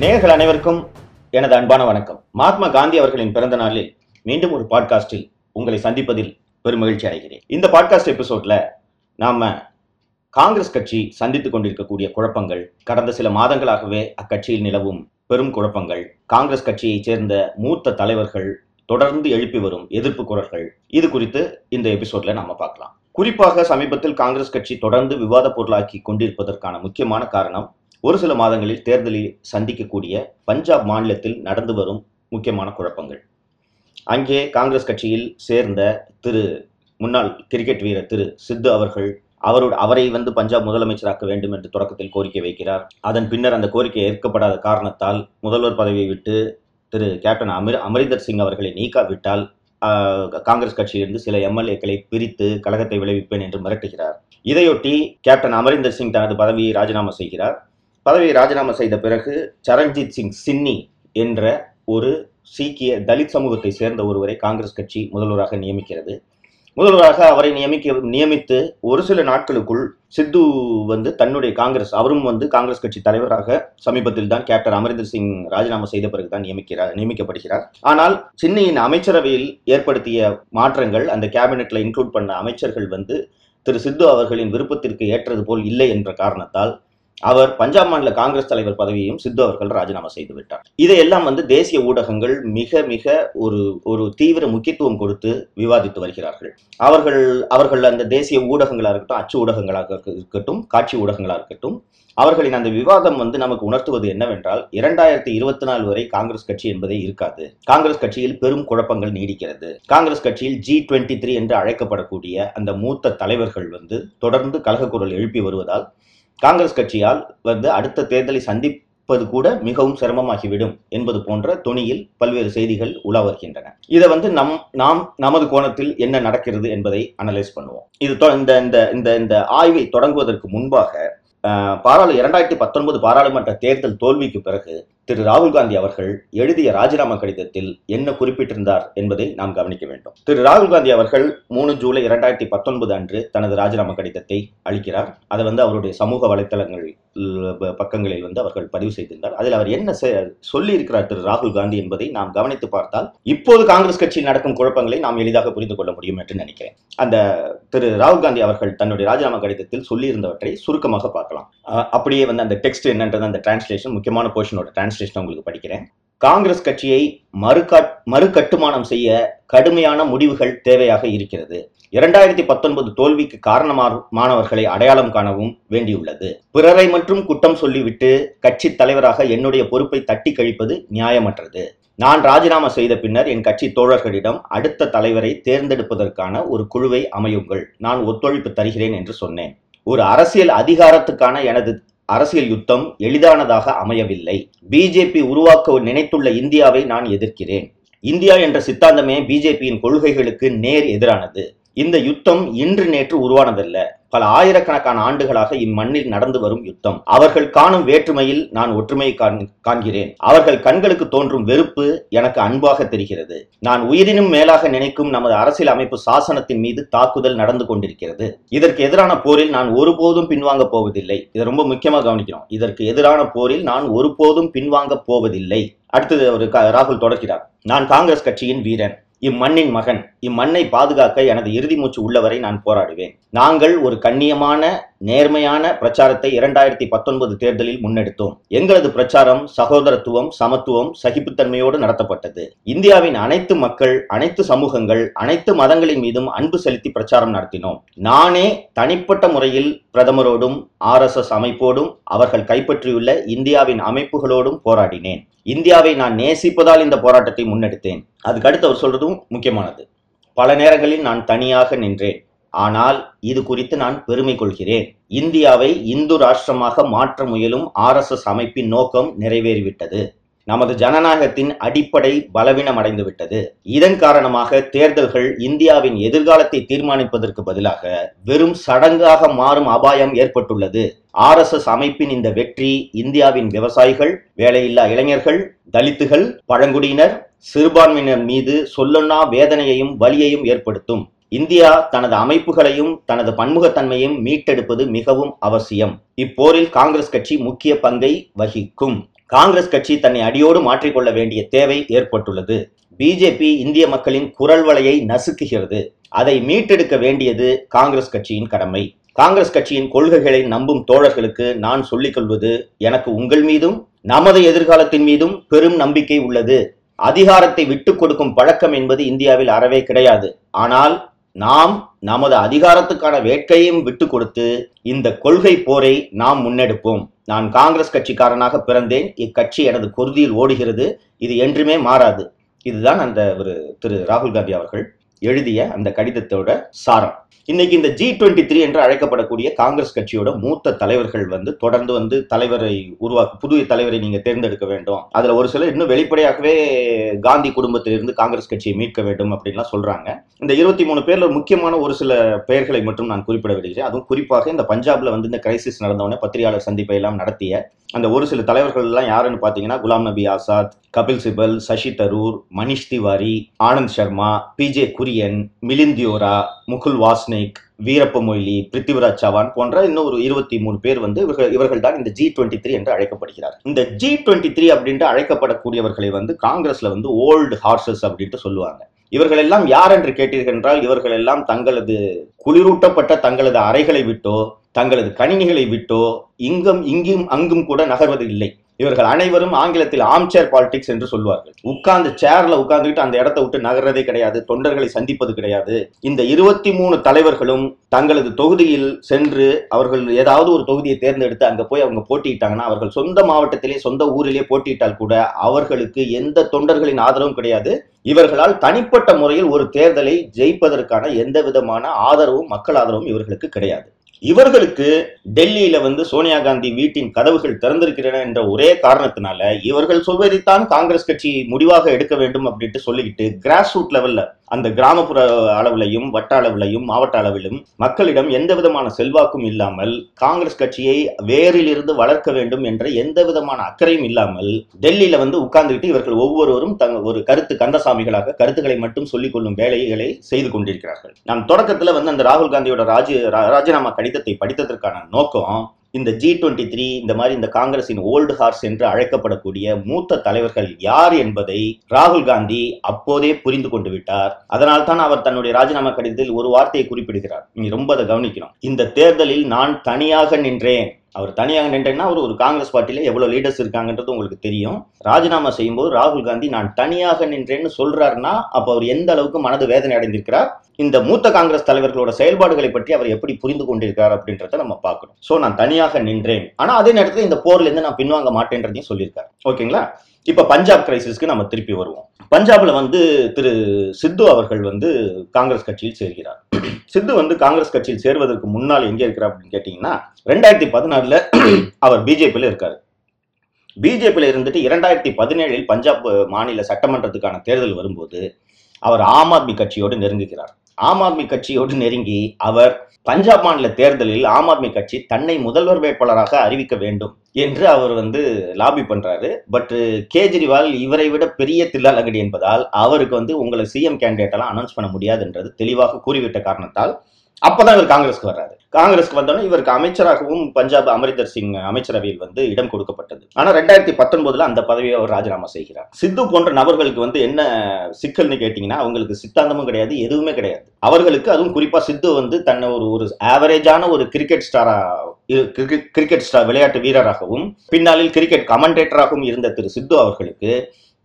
நேயர்கள் அனைவருக்கும் எனது அன்பான வணக்கம். மகாத்மா காந்தி அவர்களின் பிறந்த நாளில் மீண்டும் ஒரு பாட்காஸ்டில் உங்களை சந்திப்பதில் பெரும் மகிழ்ச்சி அடைகிறேன். இந்த பாட்காஸ்ட் எபிசோட்ல நாம காங்கிரஸ் கட்சி சந்தித்துக் கொண்டிருக்கக்கூடிய குழப்பங்கள் கடந்த சில மாதங்களாகவே அக்கட்சியில் நிலவும் பெரும் குழப்பங்கள் காங்கிரஸ் கட்சியைச் சேர்ந்த மூத்த தலைவர்கள் தொடர்ந்து எழுப்பி வரும் எதிர்ப்பு குரல்கள் இது குறித்து இந்த எபிசோட்ல நாம பார்க்கலாம். குறிப்பாக சமீபத்தில் காங்கிரஸ் கட்சி தொடர்ந்து விவாத பொருளாக்கி கொண்டிருப்பதற்கான முக்கியமான காரணம் ஒரு சில மாதங்களில் தேர்தலில் சந்திக்கக்கூடிய பஞ்சாப் மாநிலத்தில் நடந்து வரும் முக்கியமான குழப்பங்கள். அங்கே காங்கிரஸ் கட்சியில் சேர்ந்த திரு முன்னாள் கிரிக்கெட் வீரர் திரு சித்து அவர்கள் அவரோட அவரை வந்து பஞ்சாப் முதலமைச்சராக்க வேண்டும் என்று தொடக்கத்தில் கோரிக்கை வைக்கிறார். அதன் பின்னர் அந்த கோரிக்கை ஏற்கப்படாத காரணத்தால் முதல்வர் பதவியை விட்டு திரு கேப்டன் அமிர் அமரிந்தர் சிங் அவர்களை நீக்காவிட்டால் காங்கிரஸ் கட்சியிலிருந்து சில எம்எல்ஏக்களை பிரித்து கழகத்தை விளைவிப்பேன் என்று மிரட்டுகிறார். இதையொட்டி கேப்டன் அமரிந்தர் சிங் தனது பதவியை ராஜினாமா செய்கிறார். பதவியை ராஜினாமா செய்த பிறகு சரண்ஜித் சிங் சின்னி என்ற ஒரு சீக்கிய தலித் சமூகத்தை சேர்ந்த ஒருவரை காங்கிரஸ் கட்சி முதல்வராக நியமிக்கிறது. முதல்வராக அவரை நியமிக்க நியமித்து ஒரு சில நாட்களுக்குள் சித்து வந்து தன்னுடைய காங்கிரஸ் அவரும் வந்து காங்கிரஸ் கட்சி தலைவராக சமீபத்தில் தான் கேப்டன் அமரிந்தர் சிங் ராஜினாமா செய்த பிறகுதான் நியமிக்கிறார் நியமிக்கப்படுகிறார். ஆனால் சின்னியின் அமைச்சரவையில் ஏற்படுத்திய மாற்றங்கள் அந்த கேபினெட்ல இன்க்ளூட் பண்ண அமைச்சர்கள் வந்து திரு சித்து அவர்களின் விருப்பத்திற்கு ஏற்றது போல் இல்லை என்ற காரணத்தால் அவர் பஞ்சாப் மாநில காங்கிரஸ் தலைவர் பதவியையும் சித்து அவர்கள் ராஜினாமா செய்து விட்டார். இதையெல்லாம் வந்து தேசிய ஊடகங்கள் மிக மிக ஒரு ஒரு தீவிர முக்கியத்துவம் கொடுத்து விவாதித்து வருகிறார்கள். அவர்கள் அவர்கள் அந்த தேசிய ஊடகங்களாக இருக்கட்டும் அச்சு ஊடகங்களாக இருக்கட்டும் காட்சி ஊடகங்களாக இருக்கட்டும் அவர்களின் அந்த விவாதம் வந்து நமக்கு உணர்த்துவது என்னவென்றால் இரண்டாயிரத்தி இருபத்தி நாலு வரை காங்கிரஸ் கட்சி என்பதே இருக்காது. காங்கிரஸ் கட்சியில் பெரும் குழப்பங்கள் நீடிக்கிறது. காங்கிரஸ் கட்சியில் ஜி டுவெண்ட்டி த்ரீ என்று அழைக்கப்படக்கூடிய அந்த மூத்த தலைவர்கள் வந்து தொடர்ந்து கலகக்குரல் எழுப்பி வருவதால் காங்கிரஸ் கட்சியால் வந்து அடுத்த தேர்தலை சந்திப்பது கூட மிகவும் சிரமமாகிவிடும் என்பது போன்ற தொனியில் பல்வேறு செய்திகள் உலா வருகின்றன. இதை வந்து நம் நாம் நமது கோணத்தில் என்ன நடக்கிறது என்பதை அனலைஸ் பண்ணுவோம். இது தொ- இந்த இந்த இந்த இந்த ஆய்வை தொடங்குவதற்கு முன்பாக பாராளு இரண்டாயிரத்தி பத்தொன்பது பாராளுமன்ற தேர்தல் தோல்விக்கு பிறகு திரு ராகுல் காந்தி அவர்கள் எழுதிய ராஜினாமா கடிதத்தில் என்ன குறிப்பிட்டிருந்தார் என்பதை நாம் கவனிக்க வேண்டும். திரு ராகுல் காந்தி அவர்கள் மூணு ஜூலை இரண்டாயிரத்தி பத்தொன்பது அன்று தனது ராஜினாமா கடிதத்தை அளிக்கிறார். அதை வந்து அவருடைய சமூக வலைத்தளங்கள் பக்கங்களில் வந்து அவர்கள் பதிவு செய்திருந்தார். அதில் அவர் என்ன சொல்லி இருக்கிறார் திரு ராகுல் காந்தி என்பதை நாம் கவனித்து பார்த்தால் இப்போது காங்கிரஸ் கட்சியில் நடக்கும் குழப்பங்களை நாம் எளிதாக புரிந்து கொள்ள முடியும் என்று நினைக்கிறேன். அந்த திரு ராகுல் காந்தி அவர்கள் தன்னுடைய ராஜினாமா கடிதத்தில் சொல்லியிருந்தவற்றை சுருக்கமாக பார்க்கலாம். அப்படியே வந்து அந்த டெக்ஸ்ட் என்னன்றது அந்த டிரான்ஸ்லேஷன் முக்கியமான போர்ஷனோட டிரான்ஸ்லேஷன் உங்களுக்கு படிக்கிறேன். காங்கிரஸ் கட்சியை மறுகாட் மறுகட்டுமானம் செய்ய கடுமையான முடிவுகள் தேவையாக இருக்கிறது. இரண்டாயிரத்தி பத்தொன்பது தோல்விக்கு காரணமானவர்களை அடையாளம் காணவும் வேண்டியுள்ளது. பிறரை மட்டும் குற்றம் சொல்லிவிட்டு கட்சி தலைவராக என்னுடைய பொறுப்பை தட்டி கழிப்பது நியாயமற்றது. நான் ராஜினாமா செய்த பின்னர் என் கட்சி தோழர்களிடம் அடுத்த தலைவரை தேர்ந்தெடுப்பதற்கான ஒரு குழுவை அமையுங்கள். நான் ஒத்துழைப்பு தருகிறேன் என்று சொன்னேன். ஒரு அரசியல் அதிகாரத்துக்கான எனது அரசியல் யுத்தம் எளிதானதாக அமையவில்லை. பிஜேபி உருவாக்க நினைத்துள்ள இந்தியாவை நான் எதிர்க்கிறேன். இந்தியா என்ற சித்தாந்தமே பிஜேபியின் கொள்கைகளுக்கு நேர் எதிரானது. இந்த யுத்தம் இன்று நேற்று உருவானதல்ல. பல ஆயிரக்கணக்கான ஆண்டுகளாக இம்மண்ணில் நடந்து வரும் யுத்தம். அவர்கள் காணும் வேற்றுமையில் நான் ஒற்றுமையை காண்- காண்கிறேன். அவர்கள் கண்களுக்கு தோன்றும் வெறுப்பு எனக்கு அன்பாக தெரிகிறது. நான் உயிரினும் மேலாக நினைக்கும் நமது அரசியல் அமைப்பு சாசனத்தின் மீது தாக்குதல் நடந்து கொண்டிருக்கிறது. இதற்கு எதிரான போரில் நான் ஒருபோதும் பின்வாங்க போவதில்லை. இதை ரொம்ப முக்கியமாக கவனிக்கணும். இதற்கு எதிரான போரில் நான் ஒருபோதும் பின்வாங்க போவதில்லை. அடுத்தது அவர் க- ராகுல் தொடர்கிறார் நான் காங்கிரஸ் கட்சியின் வீரன். இம்மண்ணின் மகன். இம்மண்ணை பாதுகாக்க எனது இறுதி மூச்சு உள்ளவரை நான் போராடுவேன். நாங்கள் ஒரு கண்ணியமான நேர்மையான பிரச்சாரத்தை இரண்டாயிரத்தி பத்தொன்பது தேர்தலில் முன்னெடுத்தோம். எங்களது பிரச்சாரம் சகோதரத்துவம் சமத்துவம் சகிப்புத்தன்மையோடு நடத்தப்பட்டது. இந்தியாவின் அனைத்து மக்கள் அனைத்து சமூகங்கள் அனைத்து மதங்களின் மீதும் அன்பு செலுத்தி பிரச்சாரம் நடத்தினோம். நானே தனிப்பட்ட முறையில் பிரதமரோடும் ஆர்எஸ்எஸ் அமைப்போடும் அவர்கள் கைப்பற்றியுள்ள இந்தியாவின் அமைப்புகளோடும் போராடினேன். இந்தியாவை நான் நேசிப்பதால் இந்த போராட்டத்தை முன்னெடுத்தேன். அதுக்கு அடுத்து அவர் சொல்றதும் முக்கியமானது. பல நேரங்களில் நான் தனியாக நின்றேன். ஆனால் இது குறித்து நான் பெருமை கொள்கிறேன். இந்தியாவை இந்து ராஷ்டிரமாக மாற்ற முயலும் ஆர்எஸ்எஸ் அமைப்பின் நோக்கம் நிறைவேறிவிட்டது. நமது ஜனநாயகத்தின் அடிப்படை பலவீனமடைந்து விட்டது இதன் காரணமாக தேர்தல்கள் இந்தியாவின் எதிர்காலத்தை தீர்மானிப்பதற்கு பதிலாக வெறும் சடங்காக மாறும் அபாயம் ஏற்பட்டுள்ளது. ஆர்எஸ்எஸ் அமைப்பின் இந்த வெற்றி இந்தியாவின் விவசாயிகள் வேலையில்லா இளைஞர்கள் தலித்துகள் பழங்குடியினர் சிறுபான்மையினர் மீது சொல்லொன்னா வேதனையையும் வலியையும் ஏற்படுத்தும். இந்தியா தனது அமைப்புகளையும் தனது பன்முகத்தன்மையும் மீட்டெடுப்பது மிகவும் அவசியம். இப்போரில் காங்கிரஸ் கட்சி முக்கிய பங்கை வகிக்கும். காங்கிரஸ் கட்சி தன்னை அடியோடு மாற்றிக்கொள்ள வேண்டிய தேவை ஏற்பட்டுள்ளது. பிஜேபி இந்திய மக்களின் குரல் வலையை நசுக்குகிறது. அதை மீட்டெடுக்க வேண்டியது காங்கிரஸ் கட்சியின் கடமை. காங்கிரஸ் கட்சியின் கொள்கைகளை நம்பும் தோழர்களுக்கு நான் சொல்லிக் கொள்வது எனக்கு உங்கள் மீதும் நமது எதிர்காலத்தின் மீதும் பெரும் நம்பிக்கை உள்ளது. அதிகாரத்தை விட்டுக் கொடுக்கும் பழக்கம் என்பது இந்தியாவில் அறவே கிடையாது. ஆனால் நாம் நமது அதிகாரத்துக்கான வேட்கையும் விட்டு கொடுத்து இந்த கொள்கை போரை நாம் முன்னெடுப்போம். நான் காங்கிரஸ் கட்சிக்காரனாக பிறந்தேன். இக்கட்சி எனது குருதியில் ஓடுகிறது. இது என்றுமே மாறாது. இதுதான் அந்த ஒரு திரு ராகுல் காந்தி அவர்கள் எழுதிய அந்த கடிதத்தோட சாரம். இன்னைக்கு இந்த ஜி டுவெண்ட்டி த்ரீ என்று அழைக்கப்படக்கூடிய காங்கிரஸ் கட்சியோட மூத்த தலைவர்கள் வந்து தொடர்ந்து வந்து தலைவரை உருவாக்க புதிய தலைவரை நீங்க தேர்ந்தெடுக்க வேண்டும். அதுல ஒரு சிலர் இன்னும் வெளிப்படையாகவே காந்தி குடும்பத்திலிருந்து காங்கிரஸ் கட்சியை மீட்க வேண்டும் அப்படின்லாம் சொல்றாங்க. இந்த இருபத்தி மூணு பேர்ல முக்கியமான ஒரு சில பெயர்களை மட்டும் நான் குறிப்பிட விடுகிறேன் அதுவும் குறிப்பாக இந்த பஞ்சாப்ல வந்து இந்த கிரைசிஸ் நடந்தவொடனே பத்திரிகையாளர் சந்திப்பை எல்லாம் நடத்திய அந்த ஒரு சில தலைவர்கள் எல்லாம் யாருன்னு பாத்தீங்கன்னா குலாம் நபி ஆசாத் கபில் சிபல் சசி தரூர் மணிஷ் திவாரி ஆனந்த் சர்மா பிஜே சூரியன் மிலிந்தியோரா முகுல் வாஸ்னிக் வீரப்ப மொய்லி பிருத்திவிராஜ் சவான் போன்ற இன்னும் ஒரு இருபத்தி மூணு பேர் வந்து இவர்கள் இவர்கள் தான் இந்த ஜி டுவெண்ட்டி த்ரீ என்று அழைக்கப்படுகிறார். இந்த ஜி டுவெண்ட்டி த்ரீ அப்படின்ட்டு அழைக்கப்படக்கூடியவர்களை வந்து காங்கிரஸ்ல வந்து ஓல்டு ஹார்சஸ் அப்படின்ட்டு சொல்லுவாங்க. இவர்கள் எல்லாம் யார் என்று கேட்டீர்கள் என்றால் இவர்கள் எல்லாம் தங்களது குளிரூட்டப்பட்ட தங்களது அறைகளை விட்டோ தங்களது கணினிகளை விட்டோ இங்கும் இங்கும் அங்கும் கூட நகர்வது இல்லை இவர்கள் அனைவரும் ஆங்கிலத்தில் ஆம்சேர் பாலிடிக்ஸ் என்று சொல்வார்கள். உட்கார்ந்து சேர்ல உட்கார்ந்துக்கிட்டு அந்த இடத்தை விட்டு நகர்றதே கிடையாது தொண்டர்களை சந்திப்பது கிடையாது. இந்த இருபத்தி மூணு தலைவர்களும் தங்களது தொகுதியில் சென்று அவர்கள் ஏதாவது ஒரு தொகுதியை தேர்ந்தெடுத்து அங்க போய் அவங்க போட்டியிட்டாங்கன்னா அவர்கள் சொந்த மாவட்டத்திலே சொந்த ஊரிலே போட்டியிட்டால் கூட அவர்களுக்கு எந்த தொண்டர்களின் ஆதரவும் கிடையாது. இவர்களால் தனிப்பட்ட முறையில் ஒரு தேர்தலை ஜெயிப்பதற்கான எந்த விதமான ஆதரவும் மக்கள் ஆதரவும் இவர்களுக்கு கிடையாது. இவர்களுக்கு டெல்லியில வந்து சோனியா காந்தி வீட்டின் கதவுகள் திறந்திருக்கிறன என்ற ஒரே காரணத்தினால இவர்கள் சொல்வதைத்தான் காங்கிரஸ் கட்சி முடிவாக எடுக்க வேண்டும் அப்படின்ட்டு சொல்லிக்கிட்டு கிராஸ் ரூட் லெவல்ல அந்த கிராமப்புற அளவிலையும் வட்ட அளவிலையும் மாவட்ட அளவிலும் மக்களிடம் எந்த விதமான செல்வாக்கும் இல்லாமல் காங்கிரஸ் கட்சியை வேரிலிருந்து வளர்க்க வேண்டும் என்ற எந்த விதமான அக்கறையும் இல்லாமல் டெல்லியில வந்து உட்கார்ந்துக்கிட்டு இவர்கள் ஒவ்வொருவரும் தங்க ஒரு கருத்து கந்தசாமிகளாக கருத்துக்களை மட்டும் சொல்லிக் கொள்ளும் வேலைகளை செய்து கொண்டிருக்கிறார்கள். நான் தொடக்கத்துல வந்து அந்த ராகுல் காந்தியோட ராஜி ரா- ராஜினாமா கடிதத்தை படித்ததற்கான நோக்கம் இந்த ஜி டுவெண்ட்டி த்ரீ இந்த மாதிரி இந்த காங்கிரசின் ஓல்டு ஹார்ஸ் என்று அழைக்கப்படக்கூடிய மூத்த தலைவர்கள் யார் என்பதை ராகுல் காந்தி அப்போதே புரிந்து கொண்டு விட்டார். அதனால் தான் அவர் தன்னுடைய ராஜினாமா கடிதத்தில் ஒரு வார்த்தையை குறிப்பிடுகிறார். நீ ரொம்ப அதை கவனிக்கணும். இந்த தேர்தலில் நான் தனியாக நின்றேன். அவர் தனியாக நின்றேன்னா அவர் ஒரு காங்கிரஸ் பார்ட்டியில் எவ்வளோ லீடர்ஸ் இருக்காங்கன்றது உங்களுக்கு தெரியும். ராஜினாமா செய்யும்போது ராகுல் காந்தி நான் தனியாக நின்றேன்னு சொல்கிறாருன்னா அப்போ அவர் எந்த அளவுக்கு மனது வேதனை அடைந்திருக்கிறார்? இந்த மூத்த காங்கிரஸ் தலைவர்களோட செயல்பாடுகளை பற்றி அவர் எப்படி புரிந்து கொண்டிருக்கார் அப்படின்றத நம்ம பார்க்கணும். ஸோ நான் தனியாக நின்றேன். ஆனால் அதே நேரத்தில் இந்த போர்லேருந்து நான் பின்வாங்க மாட்டேன்றதையும் சொல்லியிருக்காரு. ஓகேங்களா? இப்போ பஞ்சாப் கிரைசிஸ்க்கு நம்ம திருப்பி வருவோம். பஞ்சாப்ல வந்து திரு சித்து அவர்கள் வந்து காங்கிரஸ் கட்சியில் சேர்கிறார். சித்து வந்து காங்கிரஸ் கட்சியில் சேர்வதற்கு முன்னால் எங்கே இருக்கிறார் அப்படின்னு கேட்டீங்கன்னா ரெண்டாயிரத்தி பதினாறுல அவர் பிஜேபியில இருக்காரு. பிஜேபியில இருந்துட்டு இரண்டாயிரத்தி பதினேழில் பஞ்சாப் மாநில சட்டமன்றத்துக்கான தேர்தல் வரும்போது அவர் ஆம் ஆத்மி கட்சியோடு நெருங்குகிறார். ஆம் ஆத்மி கட்சியோடு நெருங்கி அவர் பஞ்சாப் மாநில தேர்தலில் ஆம் ஆத்மி கட்சி தன்னை முதல்வர் வேட்பாளராக அறிவிக்க வேண்டும் என்று அவர் வந்து லாபி பண்றாரு. பட் கேஜ்ரிவால் இவரை விட பெரிய தில்லாலங்கடி என்பதால் அவருக்கு வந்து உங்களை சிஎம் கேண்டிடேட் எல்லாம் அனௌன்ஸ் பண்ண முடியாதுன்றது தெளிவாக கூறிவிட்ட காரணத்தால் அப்பதான் இவர் காங்கிரஸ்க்கு வர்றாரு. காங்கிரஸ்க்கு வந்தோடனே இவருக்கு அமைச்சராகவும் பஞ்சாப் அமரிந்தர் சிங் அமைச்சரவையில் வந்து இடம் கொடுக்கப்பட்டது. ஆனா ரெண்டாயிரத்தி பத்தொன்பதுல அந்த பதவியை அவர் ராஜினாமா செய்கிறார். சித்து போன்ற நபர்களுக்கு வந்து என்ன சிக்கல்னு கேட்டீங்கன்னா அவங்களுக்கு சித்தாந்தமும் கிடையாது எதுவுமே கிடையாது. அவர்களுக்கு அதுவும் குறிப்பா சித்து வந்து தன்னை ஒரு ஒரு ஆவரேஜான ஒரு கிரிக்கெட் ஸ்டாரா கிரிக்கெட் ஸ்டார் விளையாட்டு வீரராகவும் பின்னாளில் கிரிக்கெட் கமெண்டேட்டராகவும் இருந்த திரு சித்து அவர்களுக்கு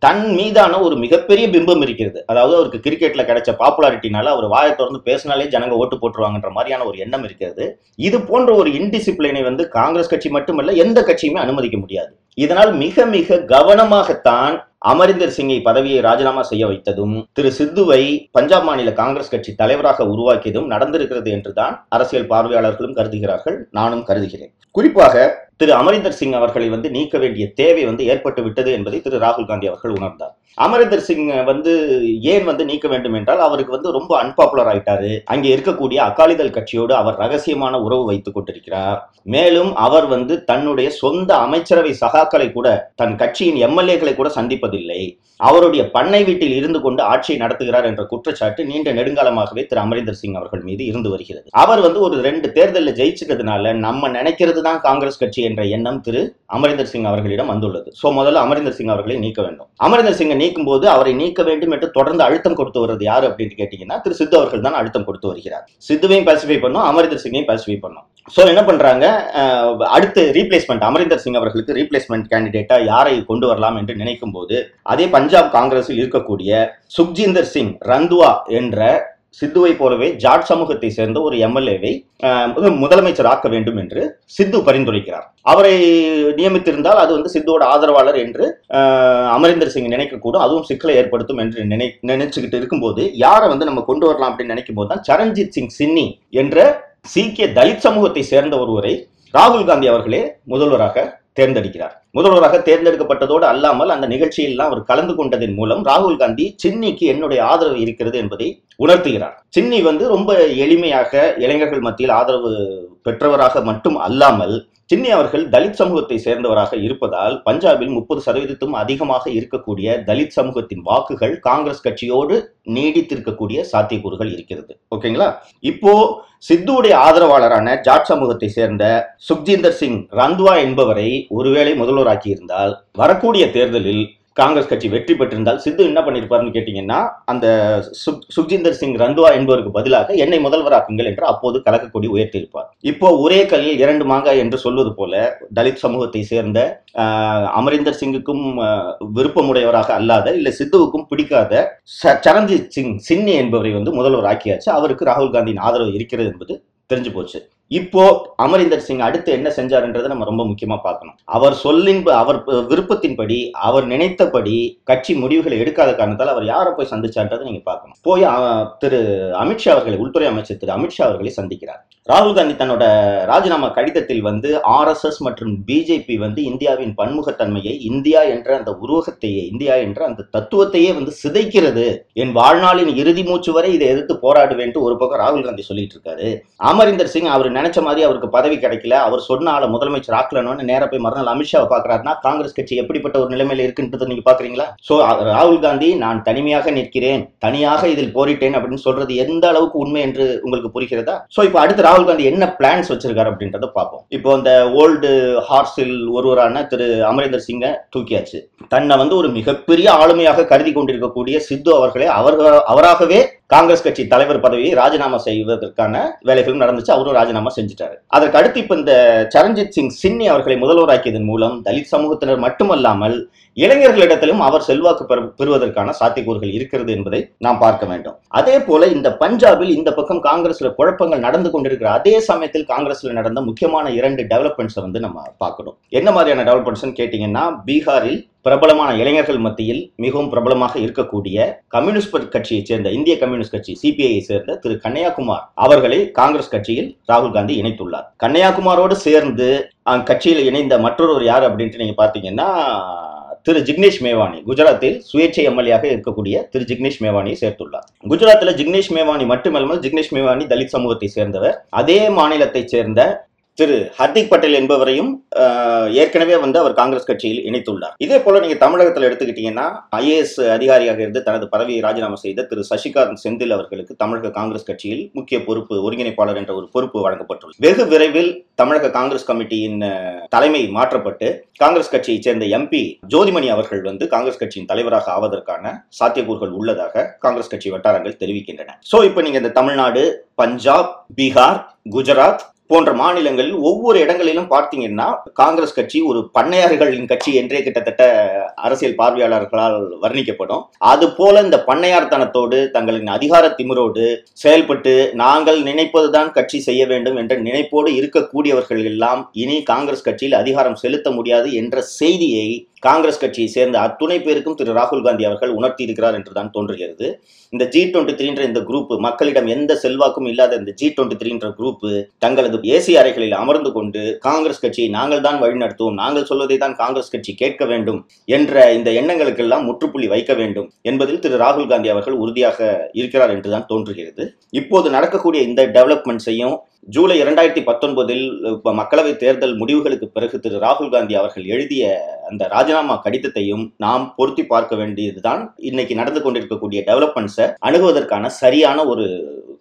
தன் மீதான ஒரு மிகப்பெரிய பிம்பம் இருக்கிறது. அதாவது அவருக்கு கிரிக்கெட்ல கிடைச்ச பாப்புலாரிட்டினால அவர் வாயை திறந்து பேசினாலே ஜனங்க ஓட்டு போட்டுருவாங்கன்ற மாதிரியான ஒரு எண்ணம் இருக்கிறது. இது போன்ற ஒரு இன்டிசிப்ளினை வந்து காங்கிரஸ் கட்சி மட்டுமல்ல எந்த கட்சியுமே அனுமதிக்க முடியாது. இதனால் மிக மிக கவனமாகத்தான் அமரிந்தர் சிங்கை பதவியை ராஜினாமா செய்ய வைத்ததும் திரு சித்துவை பஞ்சாப் மாநில காங்கிரஸ் கட்சி தலைவராக உருவாக்கியதும் நடந்திருக்கிறது என்றுதான் அரசியல் பார்வையாளர்களும் கருதுகிறார்கள் நானும் கருதுகிறேன். குறிப்பாக திரு அமரிந்தர் சிங் அவர்களை வந்து நீக்க வேண்டிய தேவை வந்து ஏற்பட்டு விட்டது என்பதை திரு ராகுல் காந்தி அவர்கள் உணர்ந்தார். அமரிந்தர் சிங் வந்து ஏன் வந்து நீக்க வேண்டும் என்றால் அவருக்கு வந்து ரொம்ப அன்பாப்புலர் ஆயிட்டாரு. அங்கே இருக்கக்கூடிய அகாலிதள் கட்சியோடு அவர் ரகசியமான உறவு வைத்துக் கொண்டிருக்கிறார். மேலும் அவர் வந்து தன்னுடைய சொந்த அமைச்சரவை சகாக்களை கூட தன் கட்சியின் எம்எல்ஏக்களை கூட சந்திப்பதில்லை. அவருடைய பண்ணை வீட்டில் இருந்து கொண்டு ஆட்சியை நடத்துகிறார் என்ற குற்றச்சாட்டு நீண்ட நெடுங்காலமாகவே திரு அமரிந்தர் சிங் அவர்கள் மீது இருந்து வருகிறது. அவர் வந்து ஒரு ரெண்டு தேர்தலில் ஜெயிச்சுக்கிறதுனால நம்ம நினைக்கிறது தான் காங்கிரஸ் கட்சி என்ற எண்ணம் திரு அமரிந்தர் சிங் அவர்களிடம் வந்துள்ளது. சோ முதல்ல அமரிந்தர் சிங் அவர்களை நீக்க வேண்டும். அமரிந்தர் சிங்கை நீக்கும் போது அவரை நீக்க வேண்டும் என்று தொடர்ந்து அழுத்தம் கொடுத்து வருவது யாரு அப்படின்னு கேட்டீங்கன்னா திரு சித்து அவர்கள் தான் அழுத்தம் கொடுத்து வருகிறார். சித்துவையும் பாசிஃபை பண்ணும் அமரிந்தர் சிங்கையும் பாசிஃபை பண்ணும். சோ என்ன பண்றாங்க? அடுத்து ரீப்ளேஸ்மெண்ட் அமரிந்தர் சிங் அவர்களுக்கு ரீப்ளேஸ்மெண்ட் கேண்டிடேட்டா யாரை கொண்டு வரலாம் என்று நினைக்கும் போது அதே பஞ்சாப் காங்கிரஸில் இருக்கக்கூடிய சுக்ஜிந்தர் சிங் ரந்துவா என்ற சித்துவை போலவே ஜாட் சமூகத்தை சேர்ந்த ஒரு எம்எல்ஏவை முதலமைச்சர் ஆக்க வேண்டும் என்று சித்து பரிந்துரைக்கிறார். அவரை நியமித்திருந்தால் அது வந்து சித்துவோட ஆதரவாளர் என்று அமரிந்தர் சிங் நினைக்கக்கூடும். அதுவும் சிக்கலை ஏற்படுத்தும் என்று நினை நினைச்சுக்கிட்டு இருக்கும்போது யாரை வந்து நம்ம கொண்டு வரலாம் அப்படின்னு நினைக்கும் போது தான் சரண்ஜித் சிங் சின்னி என்ற சீக்கிய தலித் சமூகத்தை சேர்ந்த ஒருவரை ராகுல் காந்தி அவர்களே முதல்வராக தேர்ந்தெடுக்கிறார். முதல்வராக தேர்ந்தெடுக்கப்பட்டதோடு அல்லாமல் அந்த நிகழ்ச்சியெல்லாம் அவர் கலந்து கொண்டதன் மூலம் ராகுல் காந்தி சின்னிக்கு என்னுடைய ஆதரவு இருக்கிறது என்பதை உணர்த்துகிறார். சின்னி வந்து ரொம்ப எளிமையாக இளைஞர்கள் மத்தியில் ஆதரவு பெற்றவராக மட்டும் அல்லாமல் சின்னி அவர்கள் தலித் சமூகத்தை சேர்ந்தவராக இருப்பதால் பஞ்சாபில் முப்பது சதவீதத்தும் அதிகமாக இருக்கக்கூடிய தலித் சமூகத்தின் வாக்குகள் காங்கிரஸ் கட்சியோடு நீடித்திருக்கக்கூடிய சாத்தியக்கூறுகள் இருக்கிறது. ஓகேங்களா? இப்போ சித்துவுடைய ஆதரவாளரான ஜாட் சமூகத்தை சேர்ந்த சுக்ஜிந்தர் சிங் ரந்த்வா என்பவரை ஒருவேளை முதல்வராக்கி இருந்தால் வரக்கூடிய தேர்தலில் காங்கிரஸ் கட்சி வெற்றி பெற்றிருந்தால் சித்து என்ன பண்ணியிருப்பாருன்னு கேட்டீங்கன்னா அந்த சுக்ஜிந்தர் சிங் ரந்துவா என்பவருக்கு பதிலாக என்னை முதல்வராக்குங்கள் என்று அப்போது கலக்கக்கூடிய உயர்த்தியிருப்பார். இப்போ ஒரே கல்லில் இரண்டு மாங்காய் என்று சொல்வது போல தலித் சமூகத்தை சேர்ந்த அமரிந்தர் சிங்குக்கும் விருப்பமுடையவராக அல்லாத இல்ல சித்துவுக்கும் பிடிக்காத ச- சரண்ஜித் சிங் சின்னி என்பவரை வந்து முதல்வர் ஆக்கியாச்சு. அவருக்கு ராகுல் காந்தியின் ஆதரவு இருக்கிறது என்பது தெரிஞ்சு போச்சு. இப்போ அமரிந்தர் சிங் அடுத்து என்ன செஞ்சாருன்றதை நம்ம ரொம்ப முக்கியமா பார்க்கணும். அவர் சொல்லின் அவர் விருப்பத்தின்படி அவர் நினைத்தபடி கட்சி முடிவுகளை எடுக்காத காரணத்தால் அவர் யாரை போய் சந்திச்சான்றதை நீங்க பார்க்கணும். போய் திரு அமித்ஷா அவர்களை உள்துறை அமைச்சர் திரு அமித்ஷா அவர்களை சந்திக்கிறார். ராகுல் காந்தி தன்னோட ராஜினாமா கடிதத்தில் வந்து ஆர்எஸ்எஸ் மற்றும் பிஜேபி வந்து இந்தியாவின் பன்முகத்தன்மையை இந்தியா என்ற அந்த உருவகத்தையே இந்தியா என்ற அந்த தத்துவத்தையே வந்து சிதைக்கிறது. என் வாழ்நாளின் இறுதி மூச்சு வரை இதை எதிர்த்து போராடுவேன்ட்டு ஒரு பக்கம் ராகுல் காந்தி சொல்லிட்டு இருக்காரு. அமரிந்தர் சிங் அவர் நினைச்ச மாதிரி அவருக்கு பதவி கிடைக்கல. அவர் சொன்ன ஆளை முதலமைச்சர் ஆக்கலன்னு நேராக போய் மறுநாள் அமித்ஷாவை பாக்குறாருன்னா காங்கிரஸ் கட்சி எப்படிப்பட்ட ஒரு நிலைமையில இருக்குன்றது நீங்க பாக்குறீங்களா? சோ ராகுல் காந்தி நான் தனிமையாக நிற்கிறேன் தனியாக இதில் போரிட்டேன் அப்படின்னு சொல்றது எந்த அளவுக்கு உண்மை என்று உங்களுக்கு புரிகிறதா? சோ இப்போ அடுத்து ராகுல் காந்தி என்ன பிளான்ஸ் வச்சிருக்காரு அப்படின்றத பார்ப்போம். இப்போ அந்த ஓல்டு ஹார்ஸில் ஒருவரான திரு அமரேந்தர் சிங்கை தூக்கியாச்சு. தன்னை வந்து ஒரு மிகப்பெரிய ஆளுமையாக கருதி கொண்டிருக்கக்கூடிய சித்து அவர்களே அவர் அவராகவே காங்கிரஸ் கட்சி தலைவர் பதவியை ராஜினாமா செய்வதற்கான வேலைகளும் நடந்துச்சு. அவரும் ராஜினாமா செஞ்சுட்டாரு. அதற்கு அடுத்து இப்ப இந்த சரண்ஜித் சிங் சின்னி அவர்களை முதல்வராக்கியதன் மூலம் தலித் சமூகத்தினர் மட்டுமல்லாமல் இளைஞர்களிடத்திலும் அவர் செல்வாக்கு பெறுவதற்கான சாத்தியக்கூறுகள் இருக்கிறது என்பதை நாம் பார்க்க வேண்டும். அதே போல இந்த பஞ்சாபில் இந்த பக்கம் காங்கிரஸ்ல குழப்பங்கள் நடந்து கொண்டிருக்கிற அதே சமயத்தில் காங்கிரஸ்ல நடந்த முக்கியமான இரண்டு டெவலப்மெண்ட்ஸை வந்து நம்ம பார்க்கணும். என்ன மாதிரியான டெவலப்மெண்ட்ஸ் கேட்டீங்கன்னா பீகாரில் பிரபலமான இளைஞர்கள் மத்தியில் மிகவும் பிரபலமாக இருக்கக்கூடிய கம்யூனிஸ்ட் கட்சியைச் சேர்ந்த இந்திய கம்யூனிஸ்ட் கட்சி சிபிஐயை சேர்ந்த திரு கன்னியாகுமார் அவர்களை காங்கிரஸ் கட்சியில் ராகுல் காந்தி இணைத்துள்ளார். கன்னியாகுமாரோடு சேர்ந்து அக்கட்சியில் இணைந்த மற்றொருவர் யார் அப்படின்ட்டு நீங்க பாத்தீங்கன்னா திரு ஜிக்னேஷ் மேவானி. குஜராத்தில் சுயேட்சை எம்எல்ஏயாக இருக்கக்கூடிய திரு ஜிக்னேஷ் மேவானியை சேர்த்துள்ளார். குஜராத்தில் ஜிக்னேஷ் மேவானி மட்டுமல்லாமல் ஜிக்னேஷ் மேவானி தலித் சமூகத்தை சேர்ந்தவர். அதே மாநிலத்தைச் சேர்ந்த திரு ஹர்திக் பட்டேல் என்பவரையும் ஏற்கனவே வந்து அவர் காங்கிரஸ் கட்சியில் இணைத்துள்ளார். இதே போல நீங்க தமிழகத்தில் எடுத்துக்கிட்டீங்கன்னா ஐஏஎஸ் அதிகாரியாக இருந்து தனது பதவியை ராஜினாமா செய்த திரு சசிகாந்த் செந்தில் அவர்களுக்கு தமிழக காங்கிரஸ் கட்சியில் முக்கிய பொறுப்பு ஒருங்கிணைப்பாளர் என்ற ஒரு பொறுப்பு வழங்கப்பட்டுள்ளது. வெகு விரைவில் தமிழக காங்கிரஸ் கமிட்டியின் தலைமை மாற்றப்பட்டு காங்கிரஸ் கட்சியைச் சேர்ந்த எம்பி ஜோதிமணி அவர்கள் வந்து காங்கிரஸ் கட்சியின் தலைவராக ஆவதற்கான சாத்தியக்கூறுகள் உள்ளதாக காங்கிரஸ் கட்சி வட்டாரங்கள் தெரிவிக்கின்றன. சோ இப்போ நீங்க இந்த தமிழ்நாடு பஞ்சாப் பீகார் குஜராத் போன்ற மாநிலங்களில் ஒவ்வொரு இடங்களிலும் பார்த்தீங்கன்னா காங்கிரஸ் கட்சி ஒரு பண்ணையார்களின் கட்சி என்றே கிட்டத்தட்ட அரசியல் பார்வையாளர்களால் வர்ணிக்கப்படும். அது போல இந்த பண்ணையார்த்தனத்தோடு தங்களின் அதிகார திமிரோடு செயல்பட்டு நாங்கள் நினைப்பதுதான் கட்சி செய்ய வேண்டும் என்ற நினைப்போடு இருக்கக்கூடியவர்கள் எல்லாம் இனி காங்கிரஸ் கட்சியில் அதிகாரம் செலுத்த முடியாது என்ற செய்தியை காங்கிரஸ் கட்சியை சேர்ந்த அத்துணை பேருக்கும் திரு ராகுல் காந்தி அவர்கள் உணர்த்தி இருக்கிறார் என்றுதான் தோன்றுகிறது. இந்த ஜி டுவெண்ட்டி த்ரீன்ற இந்த குரூப் மக்களிடம் எந்த செல்வாக்கும் இல்லாத இந்த ஜி டுவெண்ட்டி த்ரீன்ற குரூப் தங்களது ஏசி அறைகளில் அமர்ந்து கொண்டு காங்கிரஸ் கட்சியை நாங்கள் தான் வழிநடத்துவோம் நாங்கள் சொல்வதை தான் காங்கிரஸ் கட்சி கேட்க வேண்டும் என்ற இந்த எண்ணங்களுக்கெல்லாம் முற்றுப்புள்ளி வைக்க வேண்டும் என்பதில் திரு ராகுல் காந்தி அவர்கள் உறுதியாக இருக்கிறார் என்றுதான் தோன்றுகிறது. இப்போது நடக்கக்கூடிய இந்த டெவலப்மெண்ட்ஸையும் ஜூலை இரண்டாயிரத்தி பத்தொன்பதில் மக்களவை தேர்தல் முடிவுகளுக்கு பிறகு திரு ராகுல் காந்தி அவர்கள் எழுதிய அந்த ராஜினாமா கடிதத்தையும் நாம் பொருத்தி பார்க்க வேண்டியதுதான். இன்னைக்கு நடந்து கொண்டிருக்கக்கூடிய டெவலப்மெண்ட்ஸை அணுகுவதற்கான சரியான ஒரு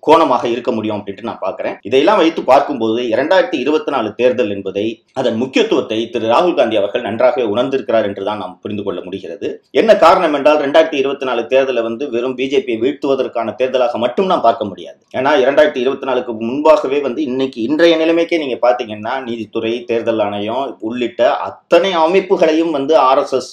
கோணமாக இருக்க முடியும் அப்படின்ட்டு நான் பாக்குறேன் இதையெல்லாம் வைத்து பார்க்கும்போது இரண்டாயிரத்தி இருபத்தி நாலு தேர்தல் என்பதை அதன் முக்கியத்துவத்தை திரு ராகுல் காந்தி அவர்கள் நன்றாக உணர்ந்திருக்கிறார் என்றுதான் நாம் புரிந்து கொள்ள முடிகிறது. என்ன காரணம் என்றால் இரண்டாயிரத்தி இருபத்தி நாலு தேர்தலை வந்து வெறும் பிஜேபியை வீழ்த்துவதற்கான தேர்தலாக மட்டும் நாம் பார்க்க முடியாது. ஏன்னா இரண்டாயிரத்தி இருபத்தி நாலுக்கு முன்பாகவே வந்து இன்னைக்கு இன்றைய நிலைமைக்கே நீங்க பாத்தீங்கன்னா நீதித்துறை தேர்தல் ஆணையம் உள்ளிட்ட அத்தனை அமைப்புகளையும் வந்து ஆர்எஸ்எஸ்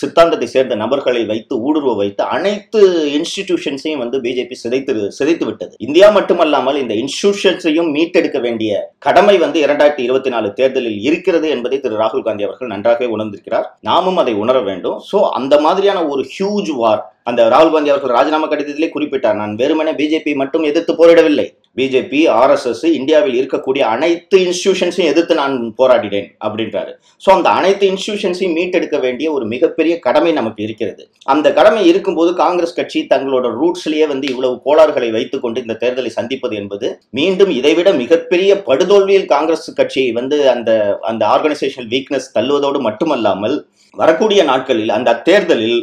சித்தாந்தத்தை சேர்ந்த நபர்களை வைத்து ஊடுருவ வைத்து அனைத்து இன்ஸ்டிடியூஷன்ஸையும் வந்து பிஜேபி சிதைத்து சிதைத்து ஏற்பட்டது. இந்தியா மட்டுமல்லாமல் இந்த இன்ஸ்டிடியூஷன்ஸையும் மீட்டெடுக்க வேண்டிய கடமை வந்து இரண்டாயிரத்தி இருபத்தி நாலு தேர்தலில் இருக்கிறது என்பதை திரு ராகுல் காந்தி அவர்கள் நன்றாகவே உணர்ந்திருக்கிறார். நாமும் அதை உணர வேண்டும். சோ அந்த மாதிரியான ஒரு ஹியூஜ் வார் அந்த ராகுல் காந்தி அவர்கள் ராஜினாமா கடிதத்திலே குறிப்பிட்டார். நான் வெறுமனே பிஜேபி மட்டும் எதிர்த்து போரிடவில்லை. பிஜேபி ஆர்எஸ்எஸ் இந்தியாவில் இருக்கக்கூடிய அனைத்து இன்ஸ்டியூஷன்ஸையும் எதிர்த்து நான் போராடினேன் அப்படின்றாரு. ஸோ அந்த அனைத்து இன்ஸ்டியூஷன்ஸையும் மீட்டெடுக்க வேண்டிய ஒரு மிகப்பெரிய கடமை நமக்கு இருக்கிறது. அந்த கடமை இருக்கும்போது காங்கிரஸ் கட்சி தங்களோட ரூட்ஸ்லேயே வந்து இவ்வளவு கோளாறுகளை வைத்துக்கொண்டு இந்த தேர்தலை சந்திப்பது என்பது மீண்டும் இதைவிட மிகப்பெரிய படுதோல்வியில் காங்கிரஸ் கட்சியை வந்து அந்த அந்த ஆர்கனைசேஷனல் வீக்னஸ் தள்ளுவதோடு மட்டுமல்லாமல் வரக்கூடிய நாட்களில் அந்த தேர்தலில்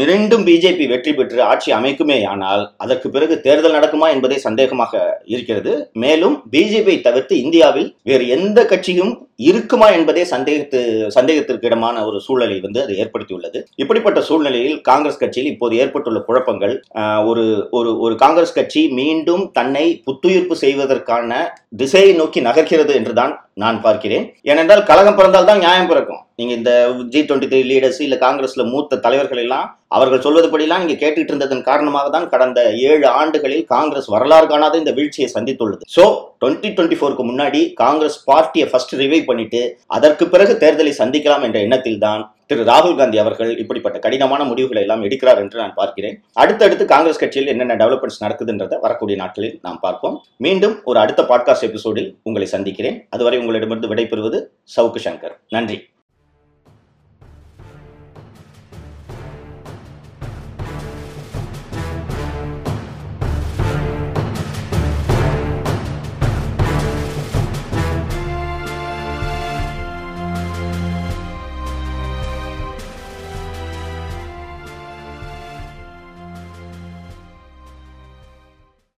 மீண்டும் பிஜேபி வெற்றி பெற்று ஆட்சி அமைக்குமே ஆனால் அதற்கு பிறகு தேர்தல் நடக்குமா என்பதே சந்தேகமாக இருக்கிறது. மேலும் பிஜேபியை தவிர்த்து இந்தியாவில் வேறு எந்த கட்சியும் இருக்குமா என்பதே சந்தேகத்து சந்தேகத்திற்கு இடமான ஒரு சூழலை வந்து அது ஏற்படுத்தியுள்ளது. இப்படிப்பட்ட சூழ்நிலையில் காங்கிரஸ் கட்சியில் இப்போது ஏற்பட்டுள்ள குழப்பங்கள் ஒரு ஒரு ஒரு காங்கிரஸ் கட்சி மீண்டும் தன்னை புத்துயிர்ப்பு செய்வதற்கான திசையை நோக்கி நகர்கிறது என்றுதான் நான் பார்க்கிறேன். ஏனென்றால் கழகம் பிறந்தால் தான் நியாயம் பிறக்கும். நீங்கள் இந்த ஜி டுவெண்ட்டி த்ரீ லீடர்ஸ் இல்லை காங்கிரஸில் மூத்த தலைவர்கள் எல்லாம் அவர்கள் சொல்வதுபடியெல்லாம் நீங்கள் கேட்டுட்டு இருந்ததன் காரணமாக தான் கடந்த ஏழு ஆண்டுகளில் காங்கிரஸ் வரலாறு காணாத இந்த வீழ்ச்சியை சந்தித்துள்ளது. ஸோ டுவெண்ட்டி டுவெண்ட்டி ஃபோருக்கு முன்னாடி காங்கிரஸ் பார்ட்டியை ஃபர்ஸ்ட் ரிவைவ் பண்ணிட்டு அதற்கு பிறகு தேர்தலை சந்திக்கலாம் என்ற எண்ணத்தில் தான் திரு ராகுல் காந்தி அவர்கள் இப்படிப்பட்ட கடினமான முடிவுகளை எல்லாம் எடுக்கிறார் என்று நான் பார்க்கிறேன். அடுத்தடுத்து காங்கிரஸ் கட்சியில் என்னென்ன டெவலப்மெண்ட்ஸ் நடக்குதுன்றதை வரக்கூடிய நாட்களில் நாம் பார்ப்போம். மீண்டும் ஒரு அடுத்த பாட்காஸ்ட் எபிசோடில் உங்களை சந்திக்கிறேன். அதுவரை உங்களிடமிருந்து விடைபெறுவது சவுக்கு சங்கர். நன்றி.